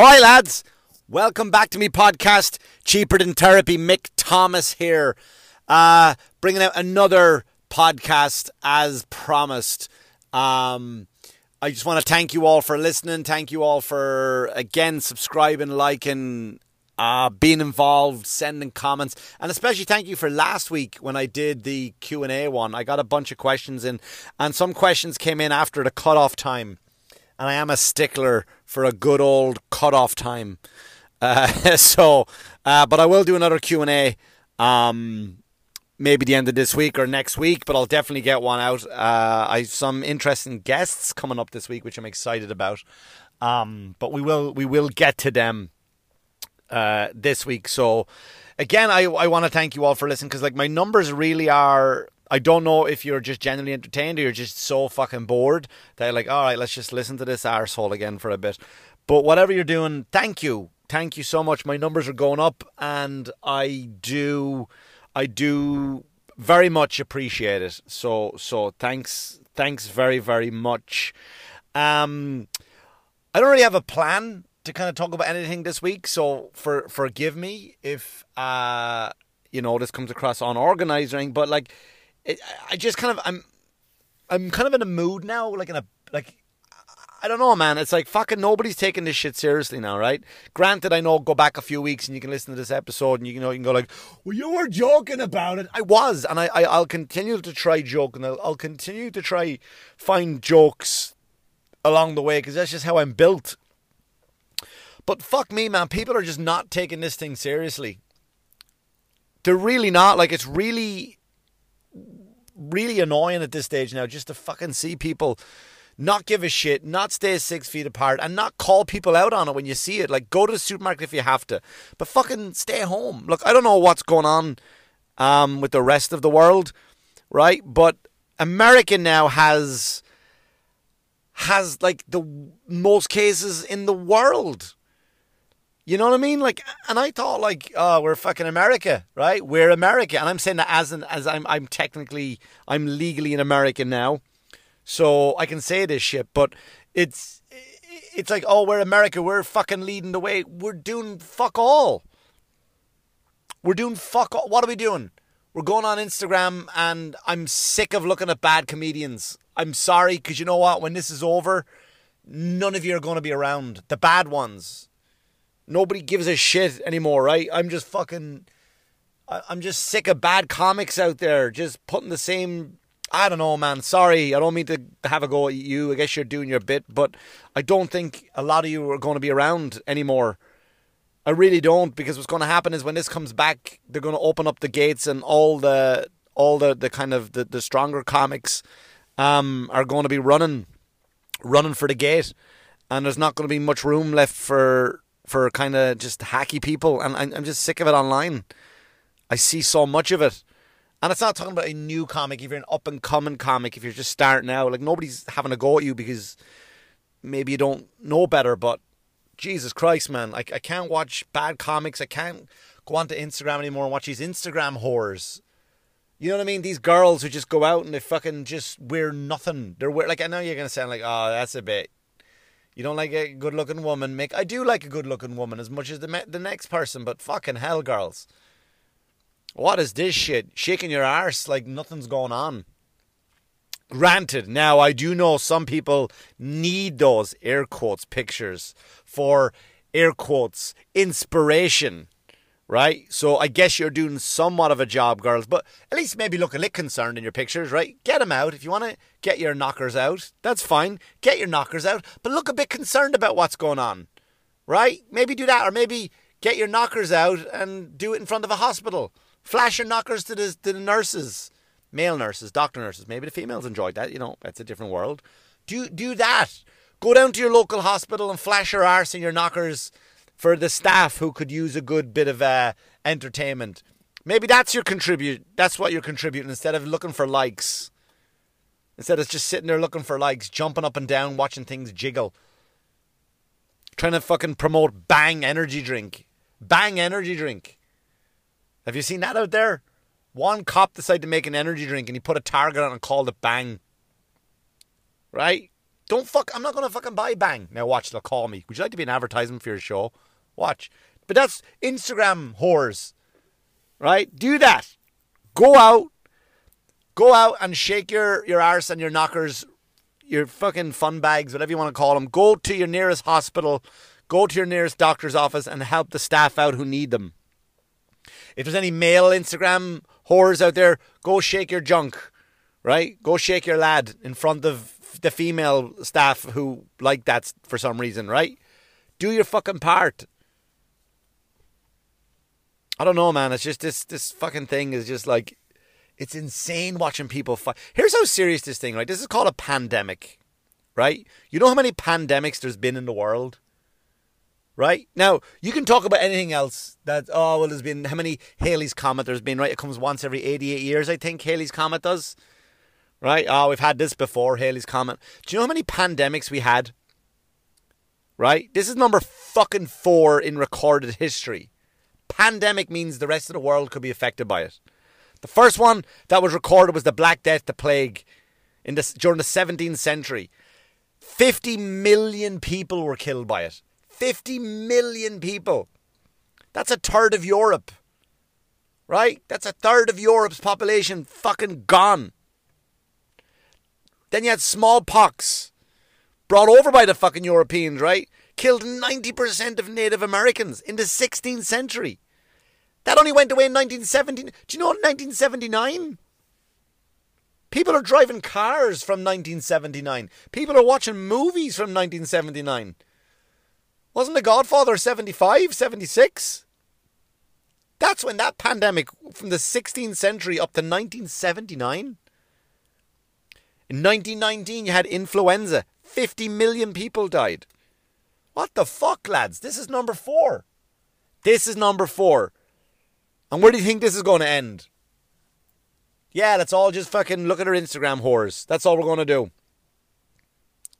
Right, lads. Welcome back to me podcast, Cheaper Than Therapy. Mick Thomas here, uh, bringing out another podcast as promised. Um, I just want to thank you all for listening. Thank you all for again subscribing, liking, uh, being involved, sending comments, and especially thank you for last week when I did the Q and A one. I got a bunch of questions in, and some questions came in after the cutoff time and I am a stickler for a good old cut-off time. Uh, so, uh, but I will do another Q and A, um, maybe the end of this week or next week. But I'll definitely get one out. Uh, I have some interesting guests coming up this week, which I'm excited about. Um, but we will we will get to them uh, this week. So, again, I I want to thank you all for listening because like my numbers really are I don't know if you're just genuinely entertained or you're just so fucking bored that you're like, all right, let's just listen to this arsehole again for a bit. But whatever you're doing, thank you. Thank you so much. My numbers are going up and I do I do very much appreciate it. So so thanks thanks very, very much. Um I don't really have a plan to kind of talk about anything this week, so for forgive me if uh you know this comes across unorganized or anything, but like it, I just kind of I'm I'm kind of in a mood now, like in a like I don't know, man. It's like fucking nobody's taking this shit seriously now, right? Granted, I know go back a few weeks and you can listen to this episode and you, know you can go like, "Well, you were joking about it." I was, and I, I will continue to try joke and I'll, I'll continue to try find jokes along the way because that's just how I'm built. But fuck me, man. People are just not taking this thing seriously. They're really not. Like it's really really annoying at this stage now just to fucking see people not give a shit, not stay six feet apart, and not call people out on it when you see it. Like, go to the supermarket if you have to, but fucking stay home. Look, I don't know what's going on um, with the rest of the world, right? But America now has has like the most cases in the world. You know what I mean? Like, and I thought like, oh, we're fucking America, right? We're America, and I'm saying that as an, as I'm I'm technically I'm legally an American now, so I can say this shit. But it's it's like, oh, we're America, we're fucking leading the way. We're doing fuck all. We're doing fuck all. What are we doing? We're going on Instagram, and I'm sick of looking at bad comedians. I'm sorry, because you know what? When this is over, none of you are going to be around. The bad ones Nobody gives a shit anymore, right? I'm just fucking. I'm just sick of bad comics out there just putting the same. I don't know, man. Sorry, I don't mean to have a go at you. I guess you're doing your bit, but I don't think a lot of you are going to be around anymore. I really don't, because what's going to happen is when this comes back, they're going to open up the gates, and all the all the, the kind of the, the stronger comics um, are going to be running running for the gate, and there's not going to be much room left for for kind of just hacky people, and I'm just sick of it online. I see so much of it. And it's not talking about a new comic, if you're an up and coming comic, if you're just starting out, like nobody's having a go at you because maybe you don't know better, but Jesus Christ, man, like I can't watch bad comics. I can't go onto Instagram anymore and watch these Instagram whores. You know what I mean? These girls who just go out and they fucking just wear nothing. They're wear like I know you're gonna sound like, oh, that's a bit you don't like a good looking woman, Mick. I do like a good looking woman as much as the me- the next person, but fucking hell, girls. What is this shit? Shaking your arse like nothing's going on. Granted, now I do know some people need those air quotes pictures for air quotes inspiration right? So I guess you're doing somewhat of a job, girls, but at least maybe look a little concerned in your pictures, right? Get them out. If you want to get your knockers out, that's fine. Get your knockers out, but look a bit concerned about what's going on, right? Maybe do that, or maybe get your knockers out and do it in front of a hospital. Flash your knockers to the, to the nurses, male nurses, doctor nurses. Maybe the females enjoyed that, you know, that's a different world. Do, do that. Go down to your local hospital and flash your arse and your knockers for the staff who could use a good bit of uh, entertainment. Maybe that's your contribute. That's what you're contributing instead of looking for likes. Instead of just sitting there looking for likes, jumping up and down, watching things jiggle. Trying to fucking promote Bang energy drink. Bang energy drink. Have you seen that out there? One cop decided to make an energy drink and he put a target on and called it Bang. Right? Don't fuck. I'm not gonna fucking buy Bang. Now watch. They'll call me. Would you like to be an advertisement for your show? Watch. But that's Instagram whores, right? Do that. Go out. Go out and shake your your arse and your knockers, your fucking fun bags, whatever you want to call them. Go to your nearest hospital. Go to your nearest doctor's office and help the staff out who need them. If there's any male Instagram whores out there, go shake your junk, right? Go shake your lad in front of the female staff who like that for some reason, right? Do your fucking part. I don't know, man. It's just this this fucking thing is just like it's insane watching people fight. Here's how serious this thing, right? This is called a pandemic, right? You know how many pandemics there's been in the world? Right? Now, you can talk about anything else that, oh, well, there's been how many Halley's Comet there's been, right? It comes once every 88 years, I think, Halley's Comet does. Right? Oh, we've had this before, Halley's Comet. Do you know how many pandemics we had? Right? This is number fucking four in recorded history. Pandemic means the rest of the world could be affected by it. The first one that was recorded was the Black Death, the plague, in the, during the 17th century. 50 million people were killed by it. 50 million people. That's a third of Europe. Right? That's a third of Europe's population fucking gone. Then you had smallpox, brought over by the fucking Europeans, right? Killed 90% of Native Americans in the 16th century. That only went away in 1970. Do you know 1979? People are driving cars from 1979. People are watching movies from 1979. Wasn't The Godfather 75, 76? That's when that pandemic from the 16th century up to 1979. In 1919, you had influenza. 50 million people died. What the fuck, lads? This is number four. This is number four. And where do you think this is going to end? Yeah, let's all just fucking look at our Instagram whores. That's all we're going to do.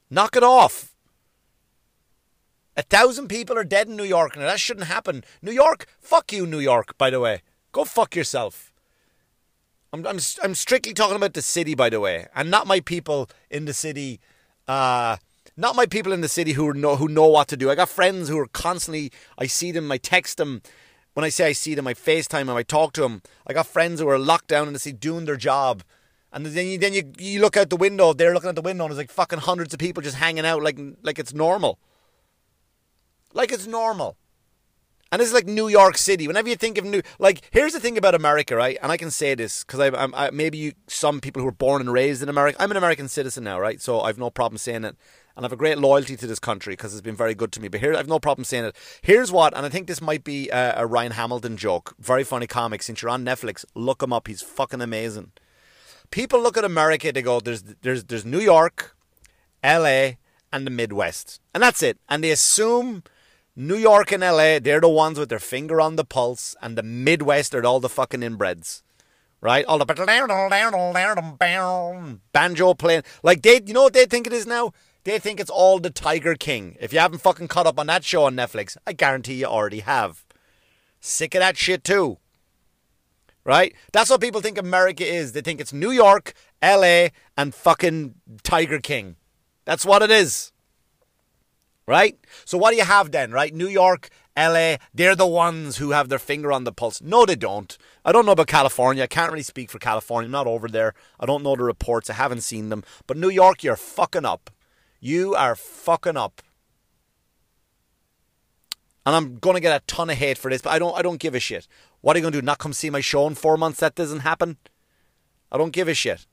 Knock it off. A thousand people are dead in New York, and that shouldn't happen. New York, fuck you, New York, by the way. Go fuck yourself. I'm, I'm, I'm strictly talking about the city, by the way, and not my people in the city. Uh, not my people in the city who know who know what to do. I got friends who are constantly. I see them. I text them when I say I see them, I FaceTime them, I talk to them. I got friends who are locked down and they see doing their job. And then you, then you you look out the window, they're looking out the window and there's like fucking hundreds of people just hanging out like like it's normal. Like it's normal. And this is like New York City. Whenever you think of New, like here's the thing about America, right? And I can say this because I, am I, maybe you, some people who were born and raised in America. I'm an American citizen now, right? So I've no problem saying it and I have a great loyalty to this country because it's been very good to me. But here, I've no problem saying it. Here's what, and I think this might be a, a Ryan Hamilton joke. Very funny comic. Since you're on Netflix, look him up. He's fucking amazing. People look at America. They go, "There's, there's, there's New York, L.A., and the Midwest, and that's it." And they assume. New York and LA, they're the ones with their finger on the pulse, and the Midwest are all the fucking inbreds right? All the banjo playing. Like they, you know what they think it is now? They think it's all the Tiger King. If you haven't fucking caught up on that show on Netflix, I guarantee you already have. Sick of that shit too. Right? That's what people think America is. They think it's New York, LA, and fucking Tiger King. That's what it is. Right? So what do you have then, right? New York, LA, they're the ones who have their finger on the pulse. No, they don't. I don't know about California. I can't really speak for California. I'm not over there. I don't know the reports. I haven't seen them. But New York, you're fucking up. You are fucking up. And I'm gonna get a ton of hate for this, but I don't I don't give a shit. What are you gonna do? Not come see my show in four months? That doesn't happen. I don't give a shit.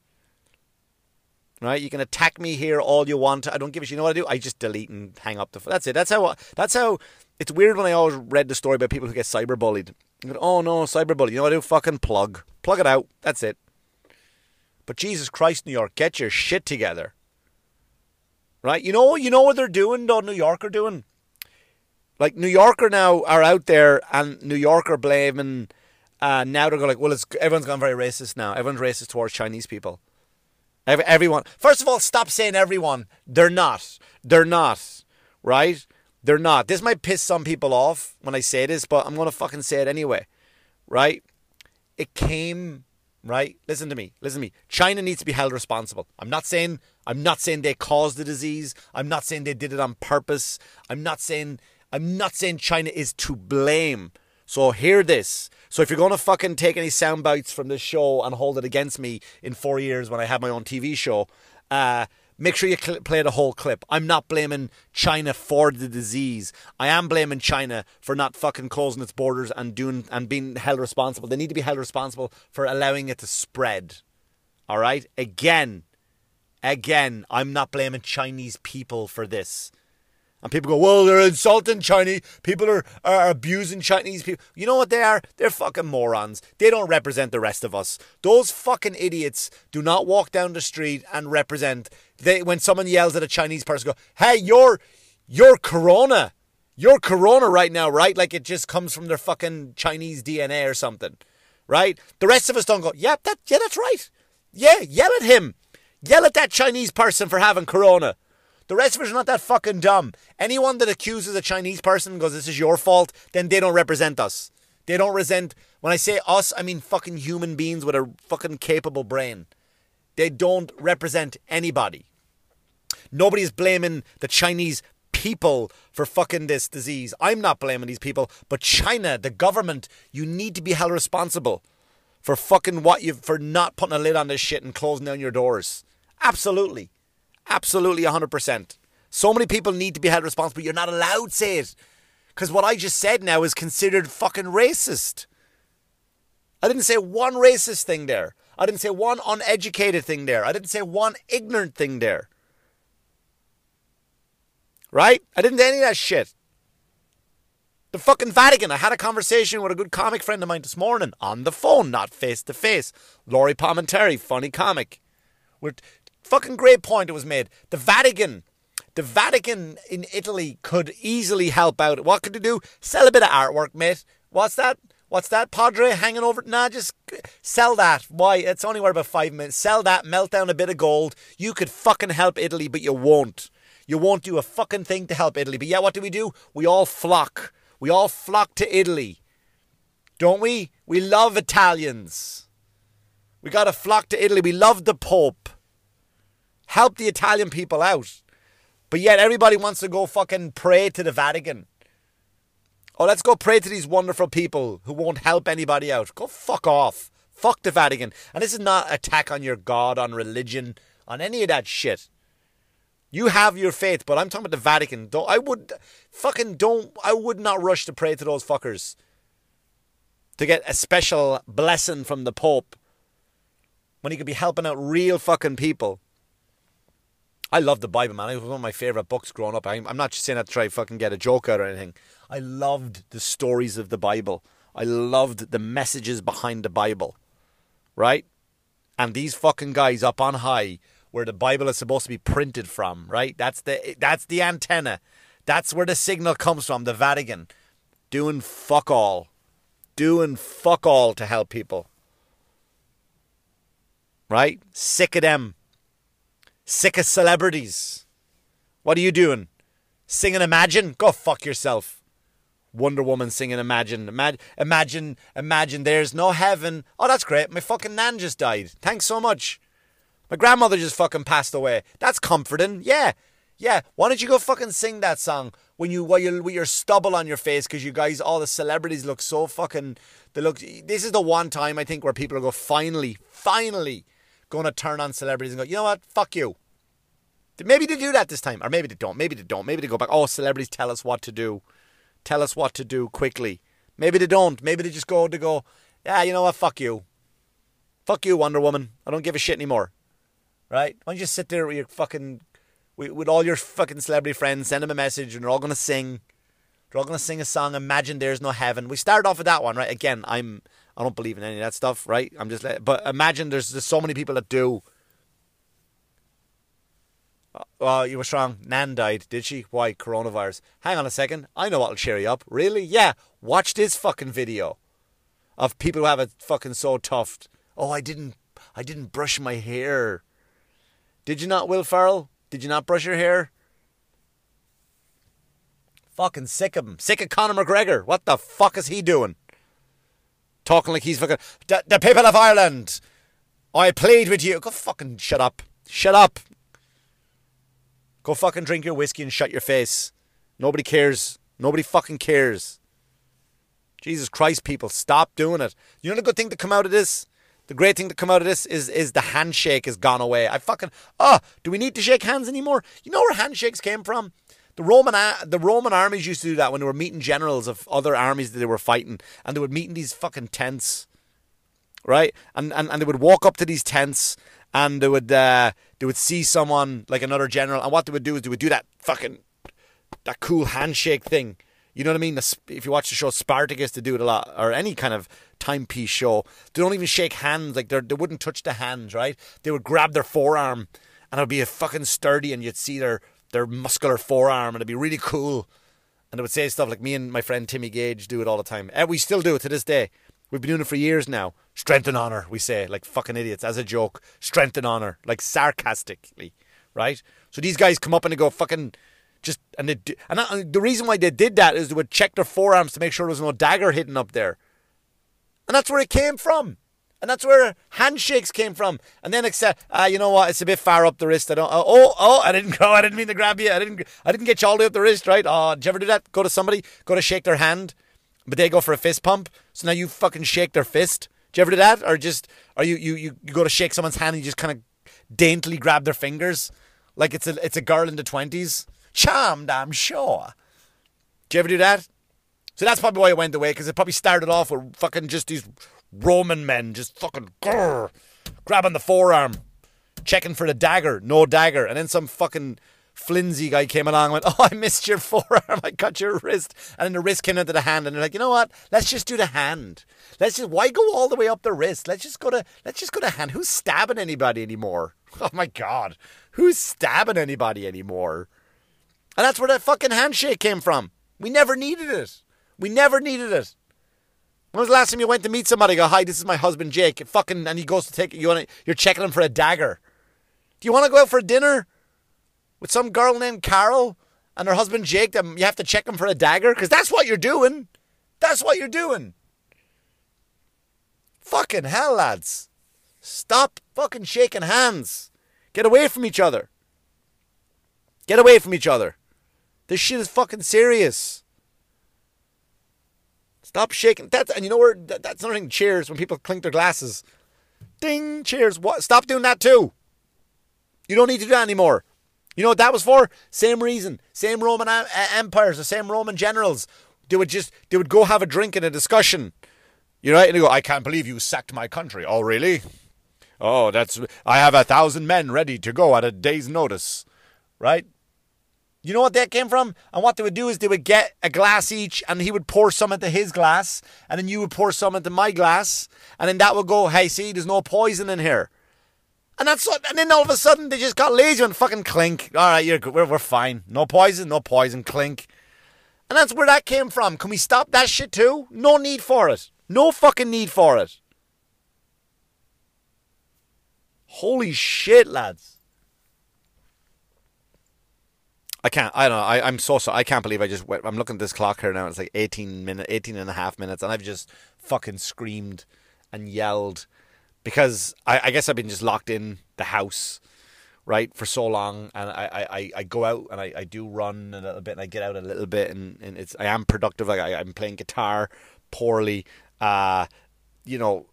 Right? You can attack me here all you want. I don't give a shit. You know what I do? I just delete and hang up the. That's it. That's how. That's how. It's weird when I always read the story about people who get cyberbullied. Oh no, cyberbully. You know what I do? Fucking plug. Plug it out. That's it. But Jesus Christ, New York, get your shit together. Right? You know, you know what they're doing, though, New York are doing? Like, New Yorker now are out there and New Yorker blaming, uh, now they're going like, well, it's, everyone's gone very racist now. Everyone's racist towards Chinese people. Every, everyone. First of all, stop saying everyone. They're not. They're not. Right? They're not. This might piss some people off when I say this, but I'm to fucking say it anyway. Right? It came right? Listen to me. Listen to me. China needs to be held responsible. I'm not saying I'm not saying they caused the disease. I'm not saying they did it on purpose. I'm not saying I'm not saying China is to blame. So hear this. So if you're going to fucking take any sound bites from this show and hold it against me in 4 years when I have my own TV show, uh Make sure you cl- play the whole clip. I'm not blaming China for the disease. I am blaming China for not fucking closing its borders and doing and being held responsible. They need to be held responsible for allowing it to spread. All right? Again, again, I'm not blaming Chinese people for this. And people go, well, they're insulting Chinese. People are, are abusing Chinese people. You know what they are? They're fucking morons. They don't represent the rest of us. Those fucking idiots do not walk down the street and represent. They when someone yells at a Chinese person, go, hey, you're you're Corona. You're Corona right now, right? Like it just comes from their fucking Chinese DNA or something, right? The rest of us don't go, yeah, that, yeah, that's right. Yeah, yell at him. Yell at that Chinese person for having Corona. The rest of us are not that fucking dumb. Anyone that accuses a Chinese person and goes, this is your fault, then they don't represent us. They don't resent. When I say us, I mean fucking human beings with a fucking capable brain. They don't represent anybody. Nobody's blaming the Chinese people for fucking this disease. I'm not blaming these people, but China, the government, you need to be held responsible for fucking what you for not putting a lid on this shit and closing down your doors. Absolutely. Absolutely 100%. So many people need to be held responsible. You're not allowed to say it. Because what I just said now is considered fucking racist. I didn't say one racist thing there. I didn't say one uneducated thing there. I didn't say one ignorant thing there. Right? I didn't any of that shit. The fucking Vatican. I had a conversation with a good comic friend of mine this morning on the phone, not face to face. Laurie Palmentary, funny comic. We're Fucking great point it was made. The Vatican, the Vatican in Italy could easily help out. What could they do? Sell a bit of artwork, mate. What's that? What's that, Padre? Hanging over? Nah, just sell that. Why? It's only worth about five minutes. Sell that, melt down a bit of gold. You could fucking help Italy, but you won't. You won't do a fucking thing to help Italy. But yeah, what do we do? We all flock. We all flock to Italy. Don't we? We love Italians. We got to flock to Italy. We love the Pope help the Italian people out. But yet everybody wants to go fucking pray to the Vatican. Oh, let's go pray to these wonderful people who won't help anybody out. Go fuck off. Fuck the Vatican. And this is not attack on your God, on religion, on any of that shit. You have your faith, but I'm talking about the Vatican. Don't, I would fucking don't. I would not rush to pray to those fuckers to get a special blessing from the Pope when he could be helping out real fucking people. I love the Bible, man. It was one of my favorite books growing up. I'm, I'm not just saying to try fucking get a joke out or anything. I loved the stories of the Bible. I loved the messages behind the Bible, right? And these fucking guys up on high, where the Bible is supposed to be printed from, right? That's the that's the antenna. That's where the signal comes from. The Vatican, doing fuck all, doing fuck all to help people, right? Sick of them Sick of celebrities. What are you doing? Singing Imagine? Go fuck yourself. Wonder Woman singing Imagine. Imagine, imagine, imagine there's no heaven. Oh, that's great. My fucking nan just died. Thanks so much. My grandmother just fucking passed away. That's comforting. Yeah. Yeah. Why don't you go fucking sing that song when you while you with your stubble on your face because you guys all the celebrities look so fucking they look this is the one time I think where people go finally, finally going to turn on celebrities and go, you know what, fuck you. Maybe they do that this time, or maybe they don't. Maybe they don't. Maybe they go back. Oh, celebrities tell us what to do. Tell us what to do quickly. Maybe they don't. Maybe they just go to go. Yeah, you know what? Fuck you. Fuck you, Wonder Woman. I don't give a shit anymore. Right? Why don't you just sit there with your fucking, with, all your fucking celebrity friends, send them a message, and they're all gonna sing. They're all gonna sing a song. Imagine there's no heaven. We started off with that one, right? Again, I'm I don't believe in any of that stuff, right? I'm just, but imagine there's there's so many people that do. Uh, you were strong. Nan died, did she? Why? Coronavirus. Hang on a second. I know what'll cheer you up. Really? Yeah. Watch this fucking video of people who have it fucking so tough. Oh, I didn't, I didn't brush my hair. Did you not, Will Ferrell? Did you not brush your hair? Fucking sick of him. Sick of Conor McGregor. What the fuck is he doing? Talking like he's fucking the, the people of Ireland. I played with you. Go fucking shut up. Shut up. Go fucking drink your whiskey and shut your face. Nobody cares. Nobody fucking cares. Jesus Christ, people, stop doing it. You know the good thing to come out of this? The great thing to come out of this is is the handshake has gone away. I fucking oh, do we need to shake hands anymore? You know where handshakes came from? The Roman the Roman armies used to do that when they were meeting generals of other armies that they were fighting, and they would meet in these fucking tents, right? And and, and they would walk up to these tents, and they would uh, they would see someone like another general, and what they would do is they would do that fucking that cool handshake thing. You know what I mean? If you watch the show Spartacus, they do it a lot, or any kind of timepiece show. They don't even shake hands. Like they they wouldn't touch the hands, right? They would grab their forearm, and it'd be a fucking sturdy, and you'd see their their muscular forearm, and it'd be really cool. And they would say stuff like me and my friend Timmy Gage do it all the time. And we still do it to this day. We've been doing it for years now. Strength and honor, we say, like fucking idiots, as a joke. Strength and honor, like sarcastically, right? So these guys come up and they go fucking just and they and, and the reason why they did that is they would check their forearms to make sure there was no dagger hidden up there, and that's where it came from. And that's where handshakes came from. And then except, uh, you know what? It's a bit far up the wrist. I don't. Uh, oh, oh! I didn't go. I didn't mean to grab you. I didn't. I didn't get you all the way up the wrist, right? Oh, did you ever do that? Go to somebody, go to shake their hand, but they go for a fist pump. So now you fucking shake their fist. Do you ever do that, or just, or you you you, you go to shake someone's hand and you just kind of daintily grab their fingers, like it's a it's a girl in the twenties. Charmed, I'm sure. Do you ever do that? So that's probably why it went away because it probably started off with fucking just these Roman men just fucking grrr, grabbing the forearm, checking for the dagger, no dagger, and then some fucking flimsy guy came along and went, "Oh, I missed your forearm, I cut your wrist," and then the wrist came into the hand, and they're like, "You know what? Let's just do the hand. Let's just why go all the way up the wrist? Let's just go to let's just go to hand. Who's stabbing anybody anymore? Oh my god, who's stabbing anybody anymore?" And that's where that fucking handshake came from. We never needed it. We never needed it. When was the last time you went to meet somebody? Go, hi, this is my husband Jake. Fucking, and he goes to take you. You're checking him for a dagger. Do you want to go out for dinner with some girl named Carol and her husband Jake? That you have to check him for a dagger because that's what you're doing. That's what you're doing. Fucking hell, lads! Stop fucking shaking hands. Get away from each other. Get away from each other. This shit is fucking serious. Stop shaking. That's and you know where that, that's another thing. Cheers when people clink their glasses. Ding. Cheers. What? Stop doing that too. You don't need to do that anymore. You know what that was for? Same reason. Same Roman uh, uh, empires, the same Roman generals. They would just they would go have a drink and a discussion. You know, and they go, "I can't believe you sacked my country." Oh, really? Oh, that's I have a thousand men ready to go at a day's notice, right? You know what that came from? And what they would do is they would get a glass each and he would pour some into his glass and then you would pour some into my glass and then that would go, hey, see, there's no poison in here. And that's what, and then all of a sudden they just got lazy and fucking clink. All right, you're, we're, we're fine. No poison, no poison, clink. And that's where that came from. Can we stop that shit too? No need for it. No fucking need for it. Holy shit, lads. I can't. I don't know. I, I'm so sorry. I can't believe I just went. I'm looking at this clock here now. It's like 18 minutes, 18 and a half minutes, and I've just fucking screamed and yelled because I, I guess I've been just locked in the house, right, for so long, and I, I, I go out and I, I do run a little bit, and I get out a little bit, and, and it's I am productive. Like I, I'm playing guitar poorly. Uh, you know,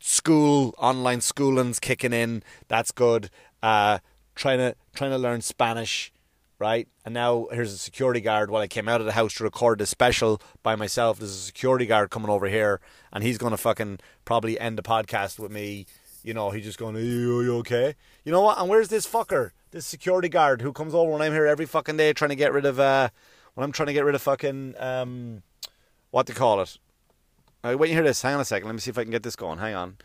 school online schooling's kicking in. That's good. Uh, trying to trying to learn Spanish right? And now here's a security guard. While I came out of the house to record this special by myself, there's a security guard coming over here, and he's gonna fucking probably end the podcast with me. You know, he's just going, are you, are you okay? You know what? And where's this fucker, this security guard who comes over when I'm here every fucking day trying to get rid of, uh, when I'm trying to get rid of fucking, um, what to call it? Right, wait, you hear this? Hang on a second. Let me see if I can get this going. Hang on.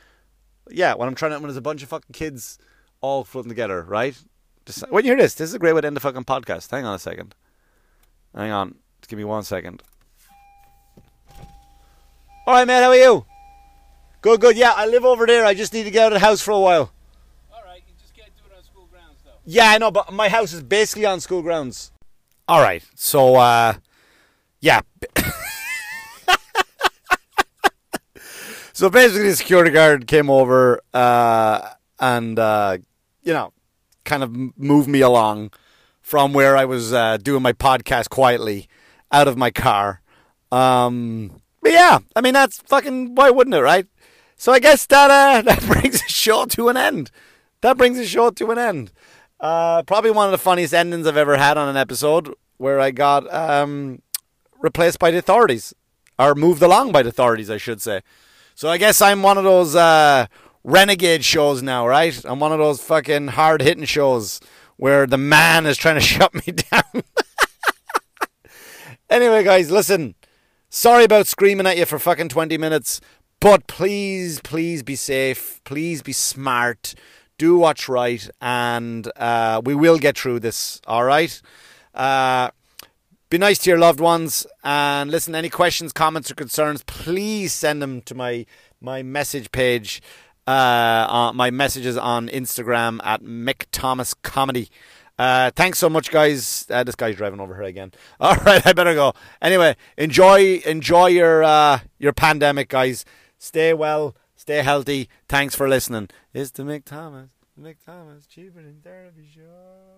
Yeah, when I'm trying to, when there's a bunch of fucking kids all floating together, right? Just, when you hear this, this is a great way to end the fucking podcast. Hang on a second. Hang on. Just give me one second. All right, man. How are you? Good, good. Yeah, I live over there. I just need to get out of the house for a while. All right. You just can't do it on school grounds, though. Yeah, I know, but my house is basically on school grounds. All right. So, uh, yeah. so basically, the security guard came over. Uh, and uh, you know, kind of move me along from where I was uh, doing my podcast quietly out of my car. Um, but yeah, I mean that's fucking why wouldn't it, right? So I guess that uh, that brings the show to an end. That brings the show to an end. Uh, probably one of the funniest endings I've ever had on an episode, where I got um, replaced by the authorities, or moved along by the authorities, I should say. So I guess I'm one of those uh, renegade shows now, right? I'm one of those fucking hard hitting shows where the man is trying to shut me down. anyway, guys, listen. Sorry about screaming at you for fucking 20 minutes, but please, please be safe. Please be smart. Do what's right, and uh, we will get through this, all right? Uh, be nice to your loved ones and listen any questions comments or concerns please send them to my my message page uh, my messages on instagram at mick thomas comedy. Uh, thanks so much guys. Uh, this guy's driving over here again. All right i better go. Anyway enjoy enjoy your uh, your pandemic guys. Stay well stay healthy. Thanks for listening. It's the mick thomas mick thomas cheaper than therapy show